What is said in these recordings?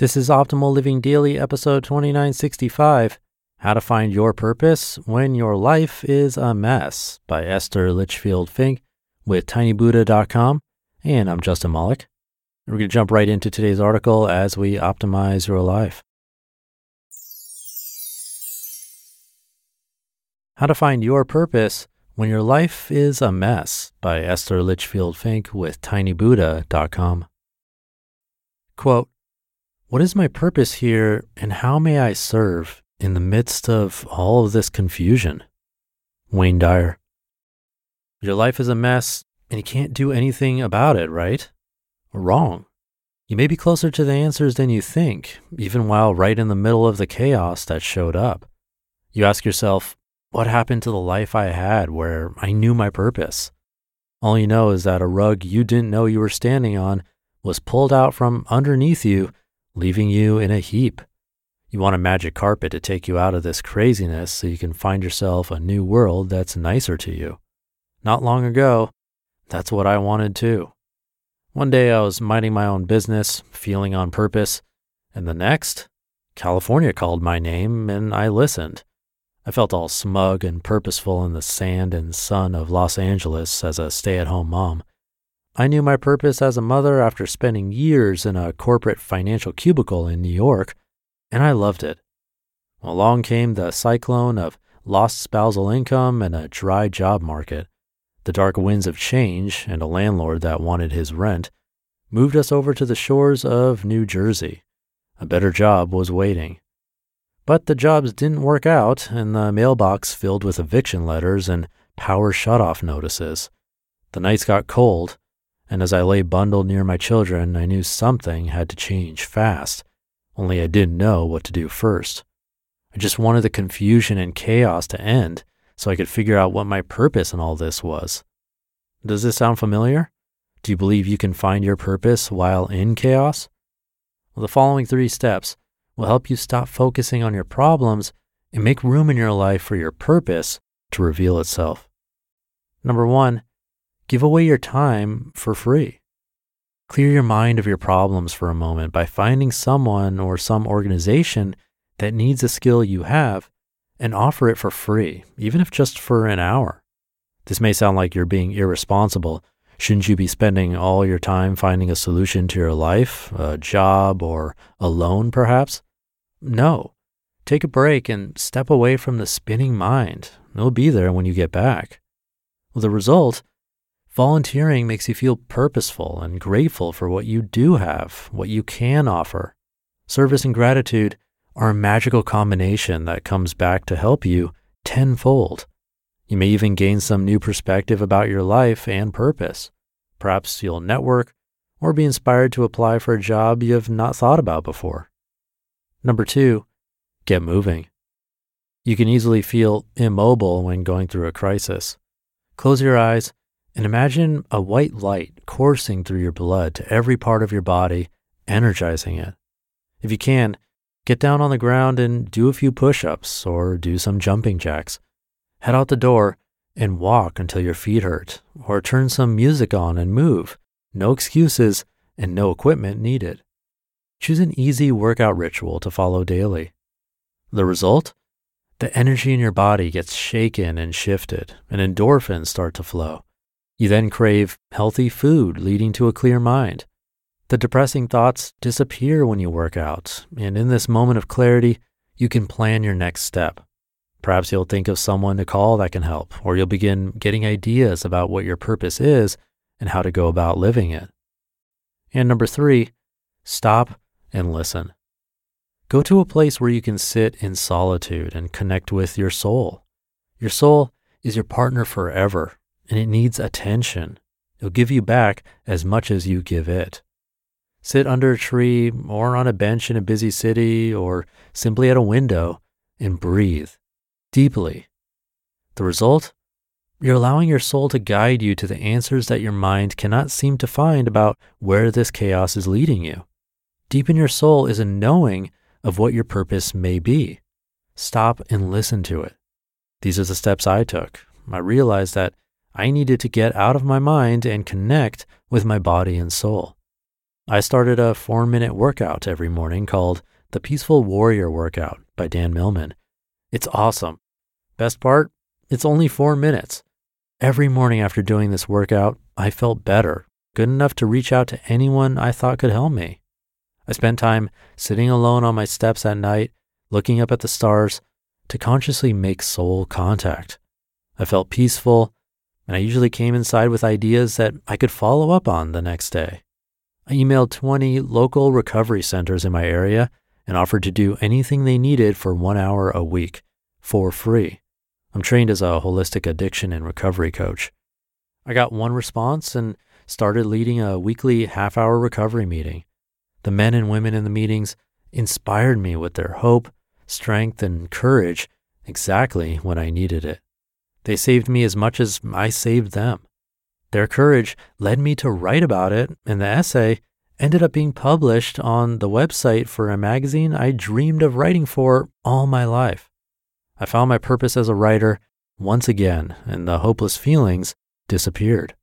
This is Optimal Living Daily, episode 2965 How to Find Your Purpose When Your Life is a Mess by Esther Litchfield Fink with tinybuddha.com. And I'm Justin Malik. We're going to jump right into today's article as we optimize your life. How to Find Your Purpose When Your Life is a Mess by Esther Litchfield Fink with tinybuddha.com. Quote, what is my purpose here, and how may I serve in the midst of all of this confusion? Wayne Dyer. Your life is a mess, and you can't do anything about it, right? Wrong. You may be closer to the answers than you think, even while right in the middle of the chaos that showed up. You ask yourself, what happened to the life I had where I knew my purpose? All you know is that a rug you didn't know you were standing on was pulled out from underneath you leaving you in a heap. You want a magic carpet to take you out of this craziness so you can find yourself a new world that's nicer to you. Not long ago, that's what I wanted too. One day I was minding my own business, feeling on purpose, and the next, California called my name and I listened. I felt all smug and purposeful in the sand and sun of Los Angeles as a stay at home mom. I knew my purpose as a mother after spending years in a corporate financial cubicle in New York, and I loved it. Along came the cyclone of lost spousal income and a dry job market. The dark winds of change and a landlord that wanted his rent moved us over to the shores of New Jersey. A better job was waiting. But the jobs didn't work out, and the mailbox filled with eviction letters and power shutoff notices. The nights got cold, and as I lay bundled near my children, I knew something had to change fast, only I didn't know what to do first. I just wanted the confusion and chaos to end so I could figure out what my purpose in all this was. Does this sound familiar? Do you believe you can find your purpose while in chaos? Well, the following three steps will help you stop focusing on your problems and make room in your life for your purpose to reveal itself. Number one, Give away your time for free. Clear your mind of your problems for a moment by finding someone or some organization that needs a skill you have and offer it for free, even if just for an hour. This may sound like you're being irresponsible. Shouldn't you be spending all your time finding a solution to your life, a job, or a loan, perhaps? No. Take a break and step away from the spinning mind. It'll be there when you get back. Well, the result Volunteering makes you feel purposeful and grateful for what you do have, what you can offer. Service and gratitude are a magical combination that comes back to help you tenfold. You may even gain some new perspective about your life and purpose. Perhaps you'll network or be inspired to apply for a job you have not thought about before. Number two, get moving. You can easily feel immobile when going through a crisis. Close your eyes and imagine a white light coursing through your blood to every part of your body, energizing it. If you can, get down on the ground and do a few push ups or do some jumping jacks. Head out the door and walk until your feet hurt, or turn some music on and move. No excuses and no equipment needed. Choose an easy workout ritual to follow daily. The result? The energy in your body gets shaken and shifted, and endorphins start to flow. You then crave healthy food, leading to a clear mind. The depressing thoughts disappear when you work out, and in this moment of clarity, you can plan your next step. Perhaps you'll think of someone to call that can help, or you'll begin getting ideas about what your purpose is and how to go about living it. And number three, stop and listen. Go to a place where you can sit in solitude and connect with your soul. Your soul is your partner forever, and it needs attention. It'll give you back as much as you give it. Sit under a tree or on a bench in a busy city or simply at a window and breathe deeply. The result? You're allowing your soul to guide you to the answers that your mind cannot seem to find about where this chaos is leading you. Deep in your soul is a knowing of what your purpose may be. Stop and listen to it. These are the steps I took. I realized that I needed to get out of my mind and connect with my body and soul. I started a four minute workout every morning called the Peaceful Warrior Workout by Dan Millman. It's awesome. Best part, it's only four minutes. Every morning after doing this workout, I felt better, good enough to reach out to anyone I thought could help me. I spent time sitting alone on my steps at night, looking up at the stars to consciously make soul contact. I felt peaceful, and I usually came inside with ideas that I could follow up on the next day. I emailed 20 local recovery centers in my area and offered to do anything they needed for one hour a week for free. I'm trained as a holistic addiction and recovery coach. I got one response and started leading a weekly half hour recovery meeting. The men and women in the meetings inspired me with their hope, strength, and courage exactly when I needed it. They saved me as much as I saved them. Their courage led me to write about it, and the essay ended up being published on the website for a magazine I dreamed of writing for all my life. I found my purpose as a writer once again, and the hopeless feelings disappeared.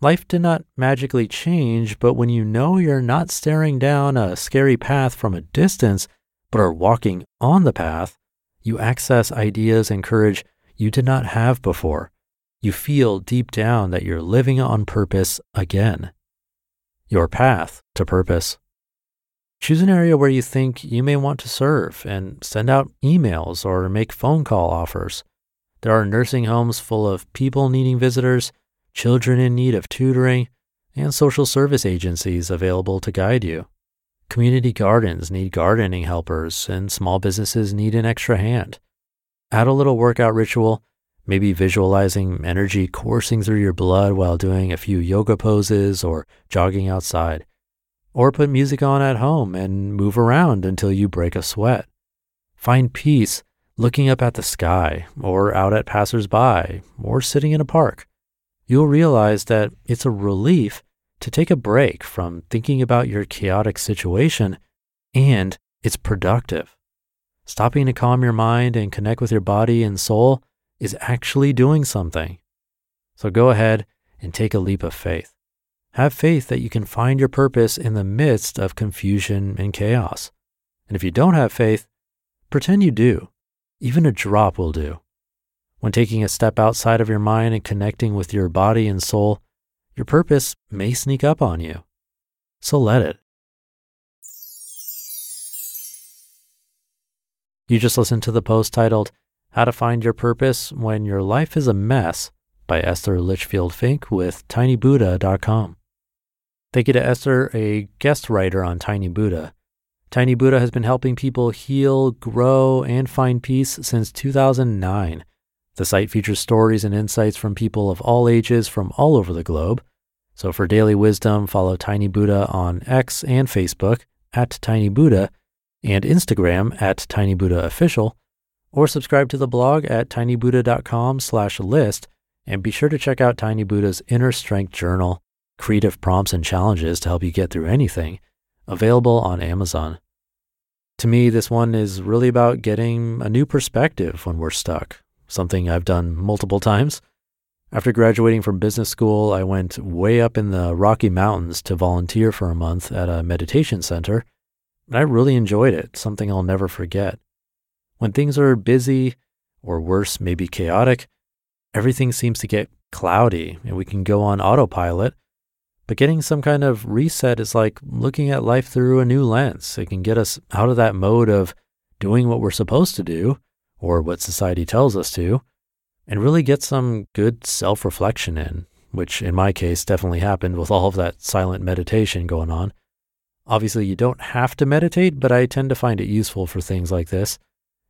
Life did not magically change, but when you know you're not staring down a scary path from a distance, but are walking on the path, you access ideas and courage you did not have before you feel deep down that you're living on purpose again. Your path to purpose. Choose an area where you think you may want to serve and send out emails or make phone call offers. There are nursing homes full of people needing visitors, children in need of tutoring, and social service agencies available to guide you. Community gardens need gardening helpers, and small businesses need an extra hand. Add a little workout ritual Maybe visualizing energy coursing through your blood while doing a few yoga poses or jogging outside. Or put music on at home and move around until you break a sweat. Find peace looking up at the sky or out at passersby or sitting in a park. You'll realize that it's a relief to take a break from thinking about your chaotic situation and it's productive. Stopping to calm your mind and connect with your body and soul is actually doing something. So go ahead and take a leap of faith. Have faith that you can find your purpose in the midst of confusion and chaos. And if you don't have faith, pretend you do. Even a drop will do. When taking a step outside of your mind and connecting with your body and soul, your purpose may sneak up on you. So let it. You just listened to the post titled how to Find Your Purpose When Your Life is a Mess by Esther Litchfield Fink with tinybuddha.com. Thank you to Esther, a guest writer on Tiny Buddha. Tiny Buddha has been helping people heal, grow, and find peace since 2009. The site features stories and insights from people of all ages from all over the globe. So for daily wisdom, follow Tiny Buddha on X and Facebook at Tiny Buddha and Instagram at tinybuddhaofficial, or subscribe to the blog at tinybuddha.com slash list and be sure to check out Tiny Buddha's Inner Strength Journal, creative prompts and challenges to help you get through anything, available on Amazon. To me, this one is really about getting a new perspective when we're stuck, something I've done multiple times. After graduating from business school, I went way up in the Rocky Mountains to volunteer for a month at a meditation center, and I really enjoyed it, something I'll never forget. When things are busy, or worse, maybe chaotic, everything seems to get cloudy and we can go on autopilot. But getting some kind of reset is like looking at life through a new lens. It can get us out of that mode of doing what we're supposed to do or what society tells us to, and really get some good self reflection in, which in my case definitely happened with all of that silent meditation going on. Obviously, you don't have to meditate, but I tend to find it useful for things like this.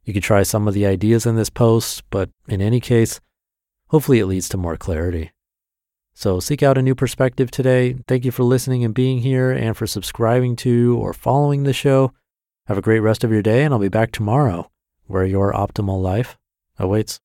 You could try some of the ideas in this post, but in any case, hopefully it leads to more clarity. So seek out a new perspective today. Thank you for listening and being here and for subscribing to or following the show. Have a great rest of your day, and I'll be back tomorrow where your optimal life awaits.